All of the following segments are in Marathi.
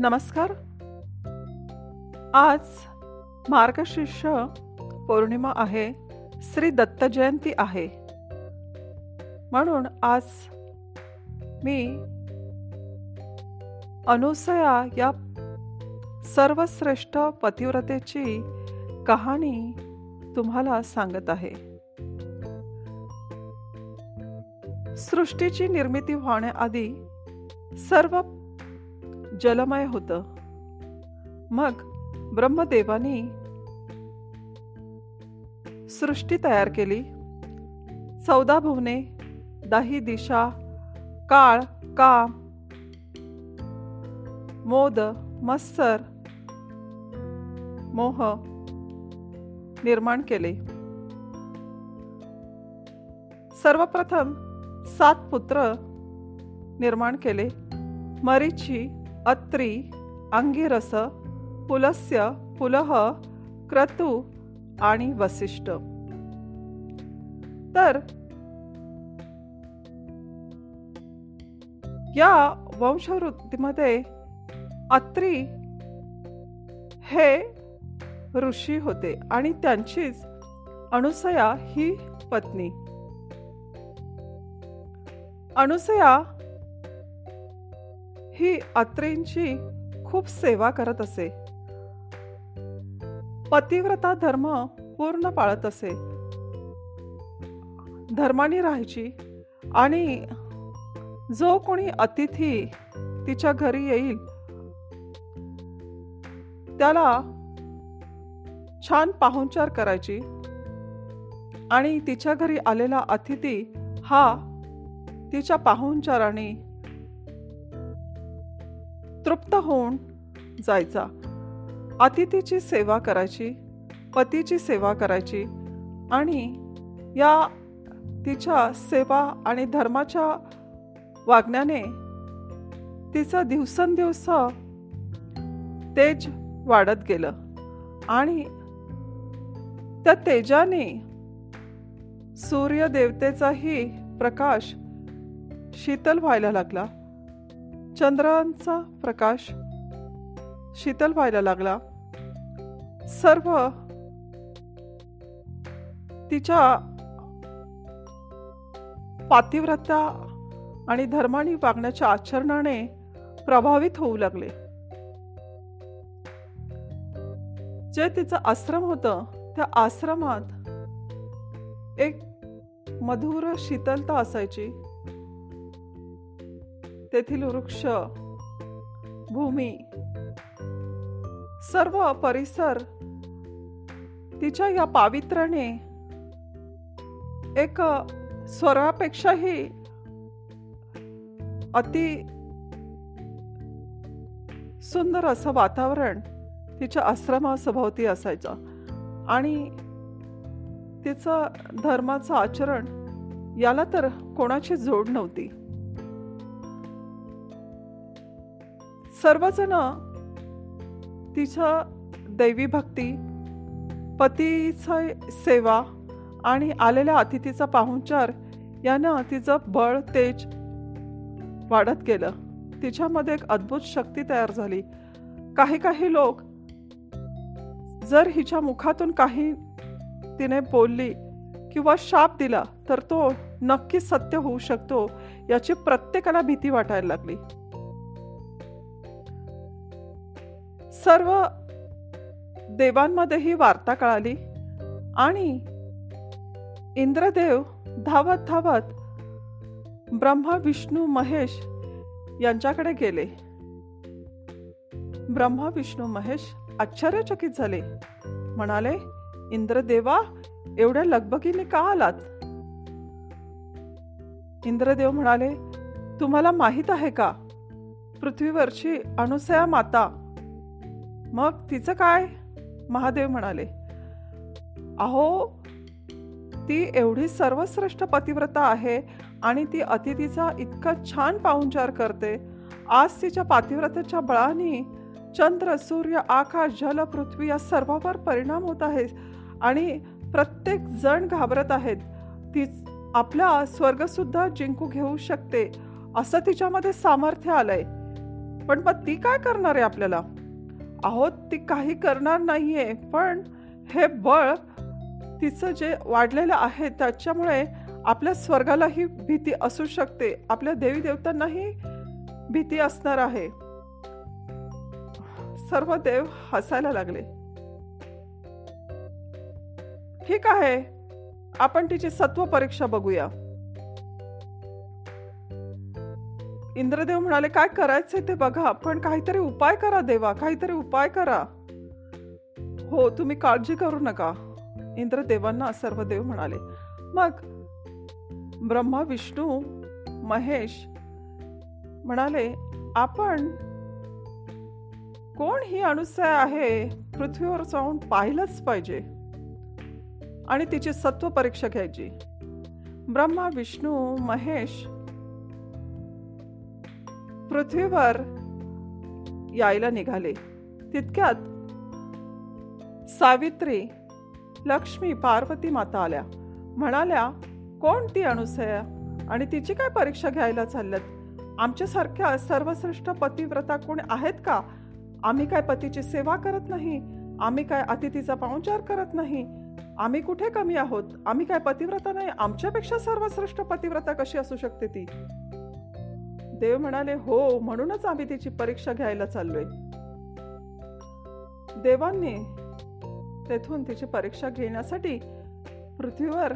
नमस्कार. आज मार्गशीर्ष पौर्णिमा आहे श्री दत्त जयंती आहे. म्हणून आज मी अनुसया या सर्वश्रेष्ठ पतिव्रतेची कहाणी तुम्हाला सांगत आहे. सृष्टीची निर्मिती होण्याआधी सर्व जलमय होतं. मग ब्रह्मदेवानी सृष्टी तयार केली. चौदा भुवने दाही दिशा काळ काम मोद मत्सर मोह निर्माण केले. सर्वप्रथम सात पुत्र निर्माण केले. मरीची अत्री अंगिरस पुलस्य पुलह क्रतू आणि वसिष्ठ. तर या वंशवृत्तीमध्ये अत्री हे ऋषी होते आणि त्यांचीच अनुसया ही पत्नी. अनुसया ही अत्रेंची खूप सेवा करत असे. पतिव्रता धर्म पूर्ण पाळत असे. धर्माने राहायची आणि जो कोणी अतिथी तिच्या घरी येईल त्याला छान पाहुणचार करायची आणि तिच्या घरी आलेला अतिथी हा तिच्या पाहुणचाराने तृप्त होऊन जायचा. अतिथीची सेवा करायची पतीची सेवा करायची आणि या तिच्या सेवा आणि धर्माच्या वागण्याने तिचं दिवसेंदिवस तेज वाढत गेलं आणि त्या तेजाने सूर्यदेवतेचाही प्रकाश शीतल व्हायला लागला. चंद्रांचा प्रकाश शीतल व्हायला लागला. सर्व तिच्या पातिव्रता आणि धर्मानी वागण्याच्या आचरणाने प्रभावित होऊ लागले. जे तिचं आश्रम होतं त्या आश्रमात एक मधुर शीतलता असायची. तेथील वृक्ष भूमी सर्व परिसर तिच्या या पावित्र्याने एक स्वरापेक्षाही अति सुंदर असं वातावरण तिच्या आश्रमासभोवती असायचं. आणि तिचं धर्माचं आचरण याला तर कोणाची जोड नव्हती. सर्वजण तिचं दैवी भक्ती पतीचं सेवा आणि आलेल्या अतिथीचा पाहुणचार यानं तिचं बळ तेज वाढत गेलं. तिच्यामध्ये एक अद्भुत शक्ती तयार झाली. काही काही लोक जर हिच्या मुखातून काही तिने बोलली किंवा शाप दिला तर तो नक्की सत्य होऊ शकतो याची प्रत्येकाला भीती वाटायला लागली. सर्व देवांमध्ये ही वार्ता कळाली आणि इंद्रदेव धावत धावत ब्रह्मा विष्णू महेश यांच्याकडे गेले. ब्रह्मा विष्णू महेश आश्चर्यचकित झाले. म्हणाले इंद्रदेवा एवढ्या लगबगीने का आलात? इंद्रदेव म्हणाले तुम्हाला माहीत आहे का? पृथ्वीवरची अनुसया माता मग तिचं काय? महादेव म्हणाले अहो ती एवढी सर्वश्रेष्ठ पतिव्रता आहे आणि ती अतिथीचा इतका छान पाहुणचार करते. आज तिच्या पातिव्रतेच्या बळाने चंद्र सूर्य आकाश जल पृथ्वी या सर्वावर परिणाम होत आहे आणि प्रत्येक जण घाबरत आहेत. ती आपला स्वर्गसुद्धा जिंकू घेऊ शकते असं तिच्यामध्ये सामर्थ्य आलंय. पण मग ती काय करणार आहे आपल्याला? आहोत ती काही करणार नाही आहे पण हे बळ तिचं जे वाढलेलं आहे त्याच्यामुळे आपल्या स्वर्गालाही भीती असू शकते. आपल्या देवी देवतांनाही भीती असणार आहे. सर्व देव हसायला लागले. ठीक आहे. आपण तिची सत्व परीक्षा बघूया. इंद्रदेव म्हणाले काय करायचंय ते बघा. पण काहीतरी उपाय करा देवा काहीतरी उपाय करा. हो तुम्ही काळजी करू नका. इंद्रदेवांना सर्व देव म्हणाले. मग ब्रह्मा विष्णू महेश म्हणाले आपण कोण ही अणुसया आहे? पृथ्वीवर जाऊन पाहिलंच पाहिजे आणि तिची सत्व परीक्षा घ्यायची. ब्रह्मा विष्णू महेश पृथ्वीवर यायला निघाले. तितक्यात सावित्री लक्ष्मी पार्वती माता आल्या. म्हणाल्या कोण ती अनुसया? आणि तिची काय परीक्षा घ्यायला चालल्यात? आमच्यासारख्या सर्वश्रेष्ठ पतिव्रता कोण आहेत का? आम्ही काय पतीची सेवा करत नाही? आम्ही काय अतिथीचा पाहुणचार करत नाही? आम्ही कुठे कमी आहोत? आम्ही काय पतिव्रता नाही? आमच्यापेक्षा सर्वश्रेष्ठ पतिव्रता कशी असू शकते ती? देव म्हणाले हो म्हणूनच आम्ही तिची परीक्षा घ्यायला चाललोय. देवांनी तेथून तिची परीक्षा घेण्यासाठी पृथ्वीवर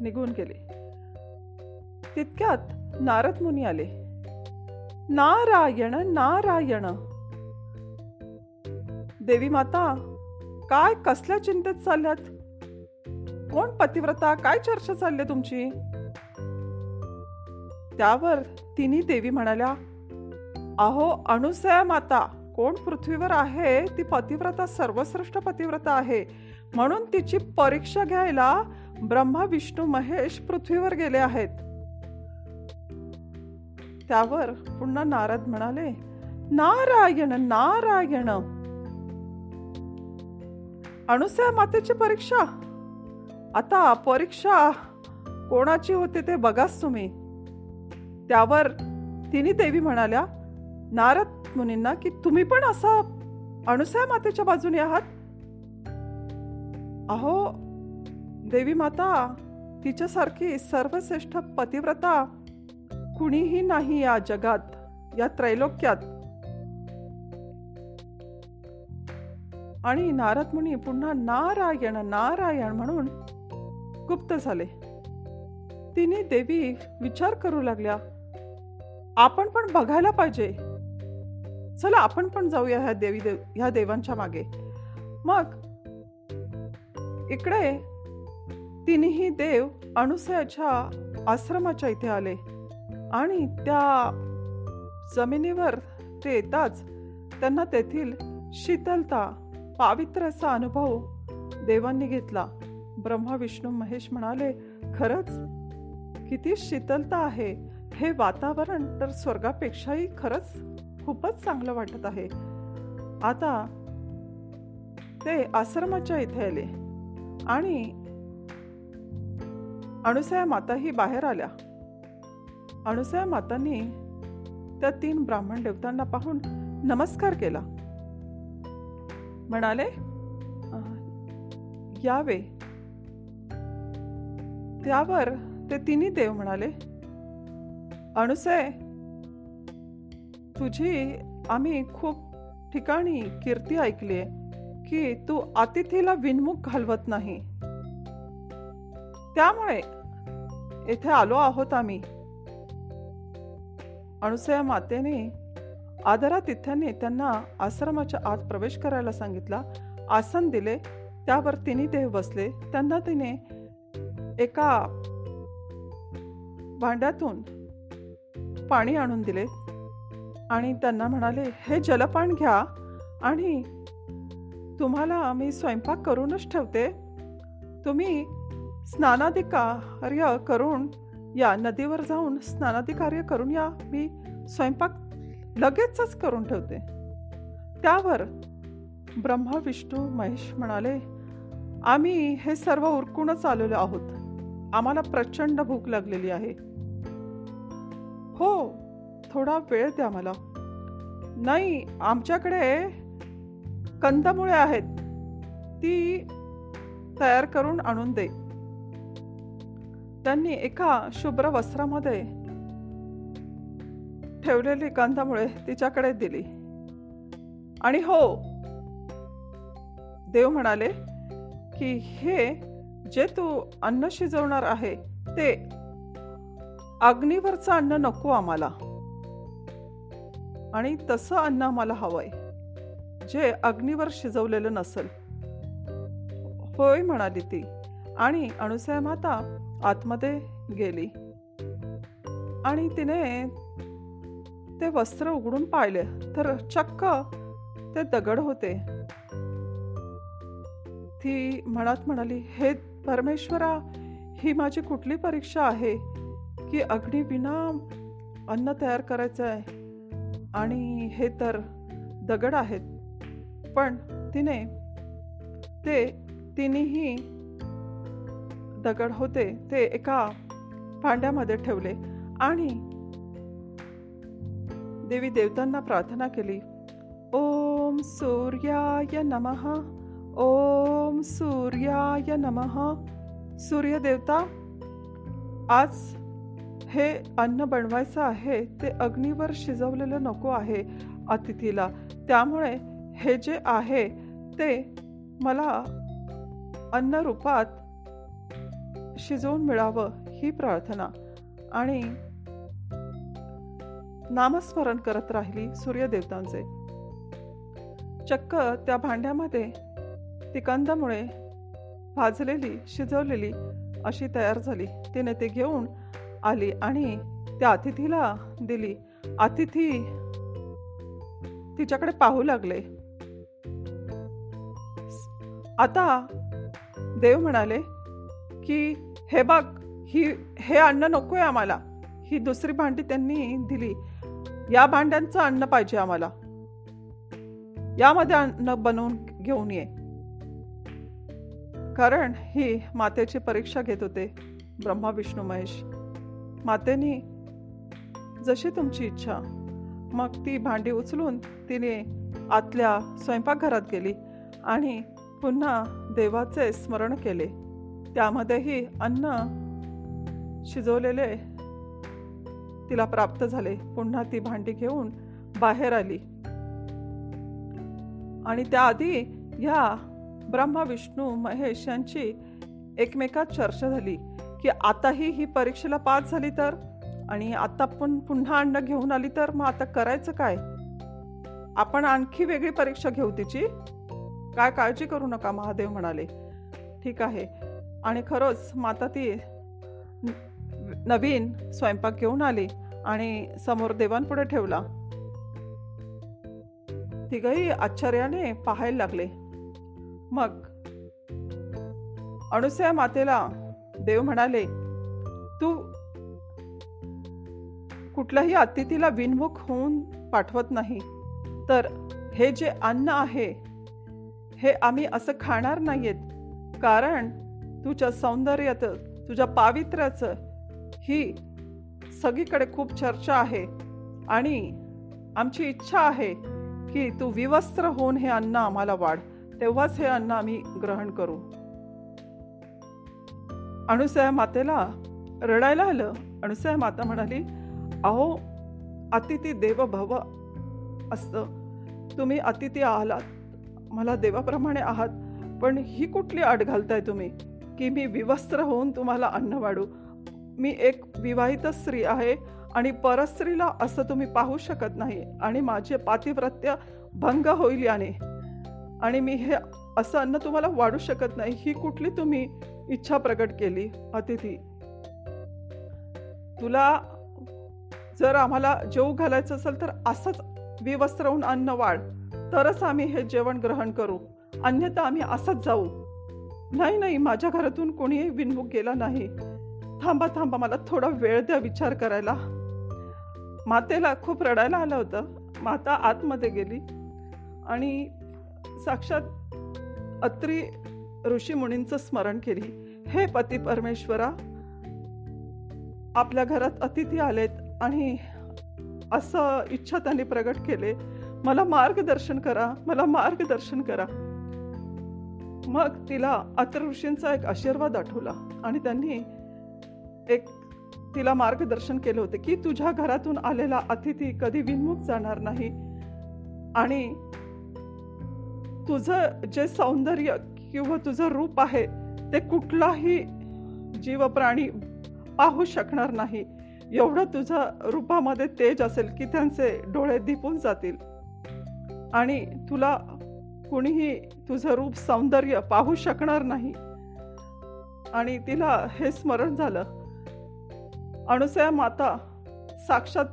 निघून गेले. तितक्यात नारद मुनी आले. नारायण नारायण देवी माता काय कसल्या चिंतेत चालल्यात? कोण पतिव्रता काय चर्चा चालली तुमची? त्यावर तिन्ही देवी म्हणाल्या अहो अणुसया माता कोण पृथ्वीवर आहे? ती पतिव्रता सर्वश्रेष्ठ पतिव्रता आहे. म्हणून तिची परीक्षा घ्यायला ब्रह्मा विष्णू महेश पृथ्वीवर गेले आहेत. त्यावर पुन्हा नारद म्हणाले नारायण नारायण. अणुसया मातेची परीक्षा? आता परीक्षा कोणाची होते ते बघाच तुम्ही. त्यावर तिन्ही देवी म्हणाल्या नारद मुनींना की तुम्ही पण असा अणुसया मातेच्या बाजूने आहात? अहो देवी माता तिच्यासारखी सर्वश्रेष्ठ पतिव्रता कुणीही नाही या जगात या त्रैलोक्यात. आणि नारद मुनी पुन्हा नारायण नारायण म्हणून गुप्त झाले. तिने देवी विचार करू लागल्या. आपण पण बघायला पाहिजे. चला आपण पण जाऊया ह्या देवी देव ह्या देवांच्या मागे. मग इकडे तिन्ही देव अनुसयाच्या आश्रमाच्या इथे आले आणि त्या जमिनीवर ते येताच त्यांना तेथील शीतलता पावित्र्याचा अनुभव देवांनी घेतला. ब्रह्मा विष्णू महेश म्हणाले खरंच किती शीतलता आहे. हे वातावरण तर स्वर्गापेक्षाही खरंच खूपच चांगलं वाटत आहे. आता ते आश्रमाच्या इथे आले आणि अणुसया माताही बाहेर आल्या. अणुसया मातांनी त्या तीन ब्राह्मण देवतांना पाहून नमस्कार केला. म्हणाले यावे. त्यावर ते तिन्ही देव म्हणाले अणुसे तुझी आम्ही खूप ठिकाणी कीर्ती ऐकली की तू अतिथीला विनमुख घालवत नाही. त्यामुळे येथे आलो आहोत आम्ही. अणुसया मातेने आदरातिथ्याने त्यांना आश्रमाच्या आत प्रवेश करायला सांगितला. आसन दिले. त्यावर तिन्ही देव बसले. त्यांना तिने एका भांड्यातून पाणी आणून दिले. आणि त्यांना म्हणाले हे जलपान घ्या आणि तुम्हाला मी स्वयंपाक करूनच ठेवते. तुम्ही स्नानादी कार्य करून या नदीवर जाऊन स्नानादी कार्य करून या. मी स्वयंपाक लगेचच करून ठेवते. त्यावर ब्रह्मा विष्णू महेश म्हणाले आम्ही हे सर्व उरकूनच आलेलो आहोत. आम्हाला प्रचंड भूक लागलेली आहे. हो थोडा वेळ द्या मला. नाही आमच्याकडे कंदमुळे आहेत. ती तयार करून आणून दे. त्यांनी एका शुभ्र वस्त्रामध्ये ठेवलेली कंदमुळे तिच्याकडे दिली. आणि हो देव म्हणाले की हे जे तू अन्न शिजवणार आहे ते अग्नीवरचं अन्न नको आम्हाला. आणि तसं अन्न आम्हाला हवंय. जे अग्नीवर शिजवलेलं नसेल. होय म्हणाली ती. आणि अणुसया माता आतमध्ये गेली. आणि तिने ते वस्त्र उघडून पाहिले. तर चक्क ते दगड होते. ती म्हणत म्हणाली हे परमेश्वरा ही माझी कुठली परीक्षा आहे? की अग्नी विना अन्न तयार करायचं आहे. आणि हे तर दगड आहेत. पण तिने ते तिन्ही दगड होते ते एका भांड्यामध्ये ठेवले. आणि देवी देवतांना प्रार्थना केली. ओम सूर्याय नमः ओम सूर्याय नमः. सूर्यदेवता आज हे अन्न बनवायचं आहे ते अग्नीवर शिजवलेलं नको आहे अतिथीला. त्यामुळे हे जे आहे ते मला अन्न रूपात शिजवून मिळावं ही प्रार्थना. आणि नामस्मरण करत राहिली सूर्यदेवतांचे. चक्क त्या भांड्यामध्ये ती भाजलेली शिजवलेली अशी तयार झाली. तिने ते घेऊन आली आणि त्या अतिथीला दिली. अतिथी तिच्याकडे पाहू लागले. आता देव म्हणाले की हे बघ ही हे अन्न नकोय आम्हाला. ही दुसरी भांडी त्यांनी दिली. या भांड्यांचं अन्न पाहिजे आम्हाला. यामध्ये अन्न बनवून घेऊन ये. कारण ही मातेची परीक्षा घेत होते ब्रह्मा विष्णू महेश. मातेनी जशी तुमची इच्छा. मग ती भांडी उचलून तिने आतल्या स्वयंपाकघरात गेली आणि पुन्हा देवाचे स्मरण केले. त्यामध्येही अन्न शिजवलेले तिला प्राप्त झाले. पुन्हा ती भांडी घेऊन बाहेर आली. आणि त्याआधी ह्या ब्रह्मा विष्णू महेश यांची एकमेकात चर्चा झाली. की आताही ही परीक्षेला पास झाली तर? आणि आता पण पुन्हा अन्न घेऊन आली तर मग आता करायचं काय? आपण आणखी वेगळी परीक्षा घेऊ तिची? काय काळजी करू नका महादेव म्हणाले. ठीक आहे. आणि खरंच माता ती नवीन स्वयंपाक घेऊन आली आणि समोर देवांपुढे ठेवला. तिघही आश्चर्याने पाहायला लागले. मग अणुसया मातेला देव म्हणाले तू कुठल्याही अतिथीला विनमुख होऊन पाठवत नाही. तर हे जे अन्न आहे हे आम्ही असं खाणार नाहीयेत. कारण तुझ्या सौंदर्यात तुझ्या पावित्र्याचं ही सगळीकडे खूप चर्चा आहे. आणि आमची इच्छा आहे की तू विवस्त्र होऊन हे अन्न आम्हाला वाढ. तेव्हाच हे अन्न आम्ही ग्रहण करू. अणुसया मातेला रडायला आलं. अणुसया माता म्हणाली अहो अतिथी देव भव असतं. तुम्ही अतिथी आहात. मला देवाप्रमाणे आहात. पण ही कुठली अट घालताय तुम्ही? की मी विवस्त्र होऊन तुम्हाला अन्न वाढू? मी एक विवाहित स्त्री आहे आणि परस्त्रीला असं तुम्ही पाहू शकत नाही आणि माझे पातिव्रत्य भंग होईल याने. आणि मी हे असं अन्न तुम्हाला वाढू शकत नाही. ही कुठली तुम्ही इच्छा प्रकट केली अतिथी. तुला जर आम्हाला जेऊ घालायचं असेल तर असंच विवस्त्र होऊन अन्न वाढ. तरच आम्ही हे जेवण ग्रहण करू. अन्यथा आम्ही असंच जाऊ. नाही नाही माझ्या घरातून कोणीही विनमुख गेला नाही. थांबा थांबा मला थोडा वेळ द्या विचार करायला. मातेला खूप रडायला आलं होतं. माता आतमध्ये गेली आणि साक्षात अत्री ऋषीमुनींचं स्मरण केली. हे पती परमेश्वरा आपल्या घरात अतिथी आलेत आणि असं इच्छा त्यांनी प्रगट केले. मला मार्गदर्शन करा मला मार्गदर्शन करा. मग तिला अत्र ऋषींचा एक आशीर्वाद आठवला आणि त्यांनी एक तिला मार्गदर्शन केलं होते की तुझ्या घरातून आलेला अतिथी कधी विनमुख जाणार नाही आणि तुझं जे सौंदर्य किंवा तुझं रूप आहे ते कुठलाही जीव प्राणी पाहू शकणार नाही. एवढं तुझं रूपामध्ये तेज असेल की त्यांचे डोळे दिपून जातील. आणि तुला कुणीही तुझं रूप सौंदर्य पाहू शकणार नाही. आणि तिला हे स्मरण झालं. अणुसया माता साक्षात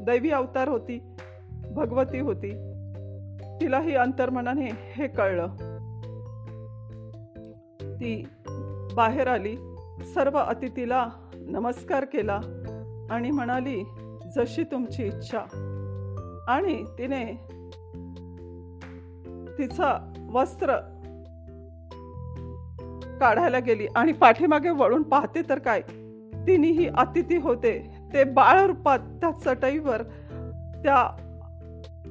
दैवी अवतार होती भगवती होती. तिलाही अंतर्मनाने हे कळलं. ती बाहेर आली सर्व अतिथीला नमस्कार केला आणि म्हणाली जशी तुमची इच्छा. आणि तिने तिचा वस्त्र काढायला गेली आणि पाठीमागे वळून पाहते तर काय तिनेही अतिथी होते. ते बाळ रूपात त्या चटईवर त्या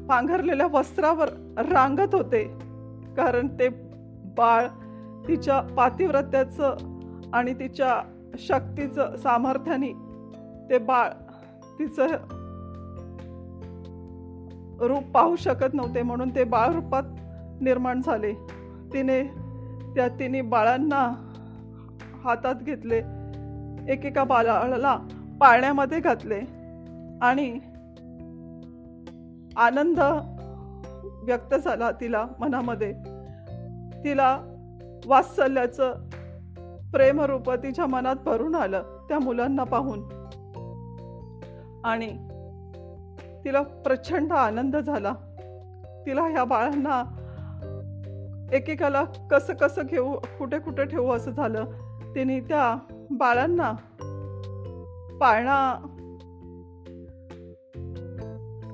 पांघरलेल्या वस्त्रावर रांगत होते. कारण ते बाळ तिच्या पातिव्रत्याचं आणि तिच्या शक्तीचं सामर्थ्याने ते बाळ तिचं रूप पाहू शकत नव्हते म्हणून ते बाळ रूपात निर्माण झाले. तिने त्या तिने बाळांना हातात घेतले एकेका बाळाला पाळण्यामध्ये घातले आणि आनंद व्यक्त झाला तिला मनामध्ये. तिला वात्सल्याचं प्रेमरूप तिच्या मनात भरून आलं त्या मुलांना पाहून. आणि तिला प्रचंड आनंद झाला. तिला ह्या बाळांना एकेकाला कसं कसं घेऊ कुठे कुठे ठेवू असं झालं. तिने त्या बाळांना पाळणा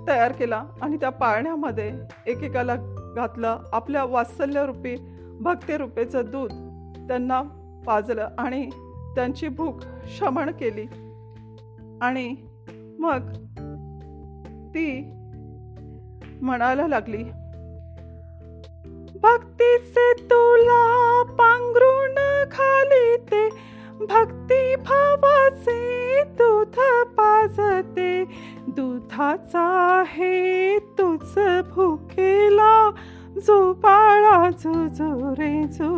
तयार केला आणि त्या पाळण्यामध्ये एकेकाला घातलं. आपल्या वात्सल्यरूपी भक्तिरूपेचं दूध त्यांना पाजलं आणि त्यांची भूक शमन केली. आणि मग ती म्हणायला लागली भक्तीचे तुला पांघरुण खाली ते भक्ती भावाचे दूध पाजते दुधाचा आहे तुझ भुकेला झोपाळा बाळा जो रे जो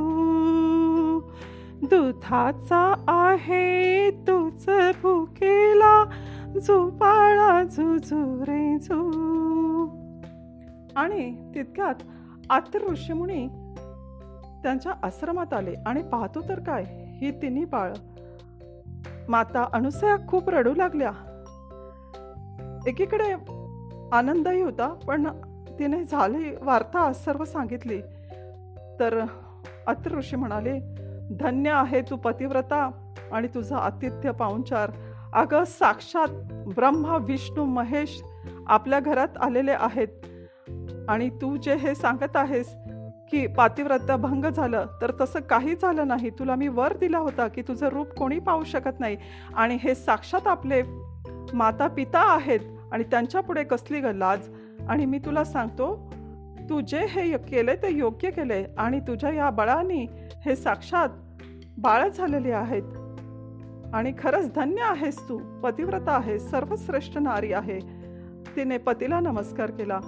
दुधाचा आहे तुझ भुकेला झोपाळा बाळा झुझू रे झू आणि तितक्यात आत्र ऋषीमुनी त्यांच्या आश्रमात आले आणि पाहतो तर काय ही तिन्ही बाळ. माता अनुसया खूप रडू लागल्या. एकीकडे आनंदही होता पण तिने झाली वार्ता सर्व सांगितली. तर अत्र ऋषी म्हणाले धन्य आहे तू पतिव्रता आणि तुझा आतिथ्य पाहुणचार. अगं साक्षात ब्रह्मा विष्णू महेश आपल्या घरात आलेले आहेत. आणि तू जे हे सांगत आहेस की पातिव्रता भंग झालं तर तसं काही झालं नाही. तुला मी वर दिला होता की तुझं रूप कोणी पाहू शकत नाही. आणि हे साक्षात आपले माता पिता आहेत आणि त्यांच्यापुढे कसली ग लाज आणि मी तुला सांगतो तू जे हे केले ते योग्य केले आणि तुझ्या या बळाने हे साक्षात बाळ झालेले आहेत. आणि खरंच धन्य आहेस तू पतिव्रता आहेस सर्वश्रेष्ठ नारी आहे. तिने पतीला नमस्कार केला.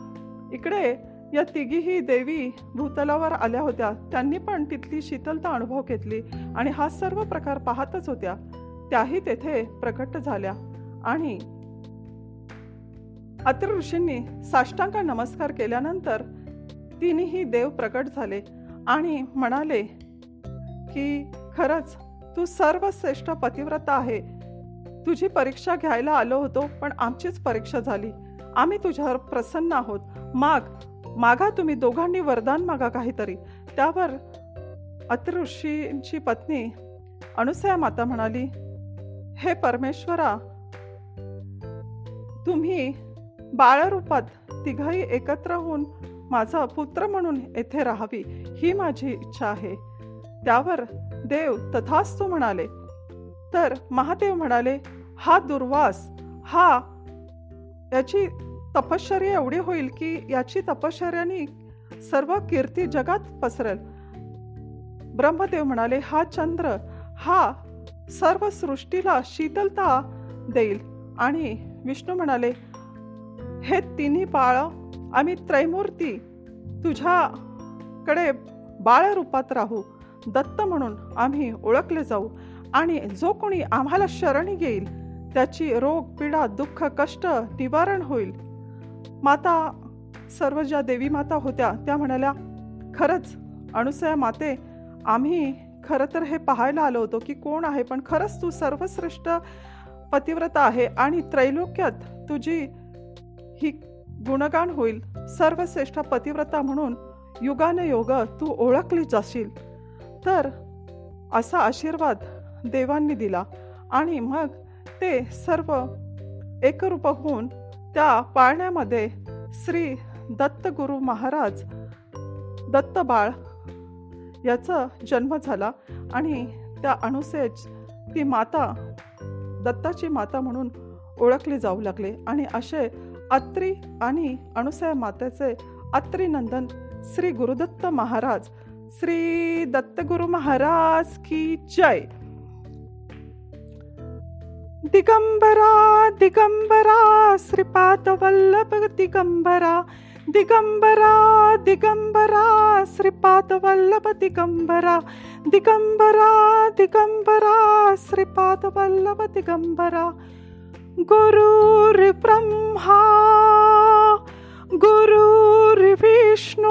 इकडे या तिघीही देवी भूतलावर आल्या होत्या. त्यांनी पण तिथली शीतलता अनुभव घेतली आणि हा सर्व प्रकार पाहतच होत्या. त्याही तेथे प्रकट झाल्या. आणि अत्र ऋषींनी साष्टांग नमस्कार केल्यानंतर तिन्ही देव प्रकट झाले आणि म्हणाले की खरंच तू सर्वश्रेष्ठ पतिव्रता आहे. तुझी परीक्षा घ्यायला आलो होतो पण आमचीच परीक्षा झाली. आम्ही तुझ्यावर प्रसन्न आहोत. माग मागा तुम्ही दोघांनी वरदान मागा काहीतरी. त्यावर अतऋषींची पत्नी अनुसया माता म्हणाली हे परमेश्वरा तुम्ही बाळरूपात तिघाही एकत्र होऊन माझा पुत्र म्हणून येथे राहावी ही माझी इच्छा आहे. त्यावर देव तथास्तु म्हणाले. तर महादेव म्हणाले हा दुर्वास हा याची तपश्चर्या एवढी होईल की याची तपश्चर्याने सर्व कीर्ती जगात पसरेल. ब्रह्मदेव म्हणाले हा चंद्र हा सर्व सृष्टीला शीतलता देईल. आणि विष्णू म्हणाले हे तिन्ही बाळ आम्ही त्रैमूर्ती तुझ्याकडे बाळ रूपात राहू. दत्त म्हणून आम्ही ओळखले जाऊ आणि जो कोणी आम्हाला शरणी घेईल त्याची रोग पीडा दुःख कष्ट निवारण होईल. माता सर्व ज्या देवी माता होत्या त्या म्हणाल्या खरंच अणुसया माते आम्ही खरं तर हे पाहायला आलो होतो की कोण आहे पण खरंच तू सर्वश्रेष्ठ पतिव्रता आहे आणि त्रैलोक्यात तुझी ही गुणगान होईल. सर्वश्रेष्ठ पतिव्रता म्हणून युगानयोग तू ओळखली जाशील. तर असा आशीर्वाद देवांनी दिला आणि मग ते सर्व एकरूप होऊन त्या पाळण्यामध्ये श्री दत्तगुरु महाराज दत्तबाळ याचा जन्म झाला आणि त्या अणुसेज ती माता दत्ताची माता म्हणून ओळखली जाऊ लागले आणि असे अत्री आणि अणुसया मातेचे अत्री नंदन श्री गुरुदत्त महाराज श्री दत्तगुरु महाराज की जय. दिगंबरा दिगंबरा श्रीपाद वल्लभ दिगंबरा दिगंबरा दिगंबरा श्रीपाद वल्लभ दिगंबरा दिगंबरा दिगंबरा श्रीपाद वल्लभ दिगंबरा. गुरुर्ब्रह्मा गुरुर्विष्णू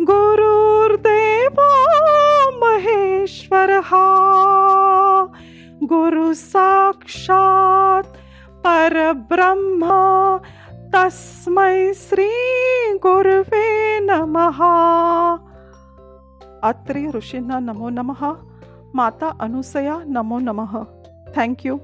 गुरुर्देवो महेश्वरः गुरु साक्षात परब्रह्मा तस्मै श्री गुरुवे नमः। अत्रि ऋषींना नमो नमः माता अनुसया नमो नमः। थँक्यू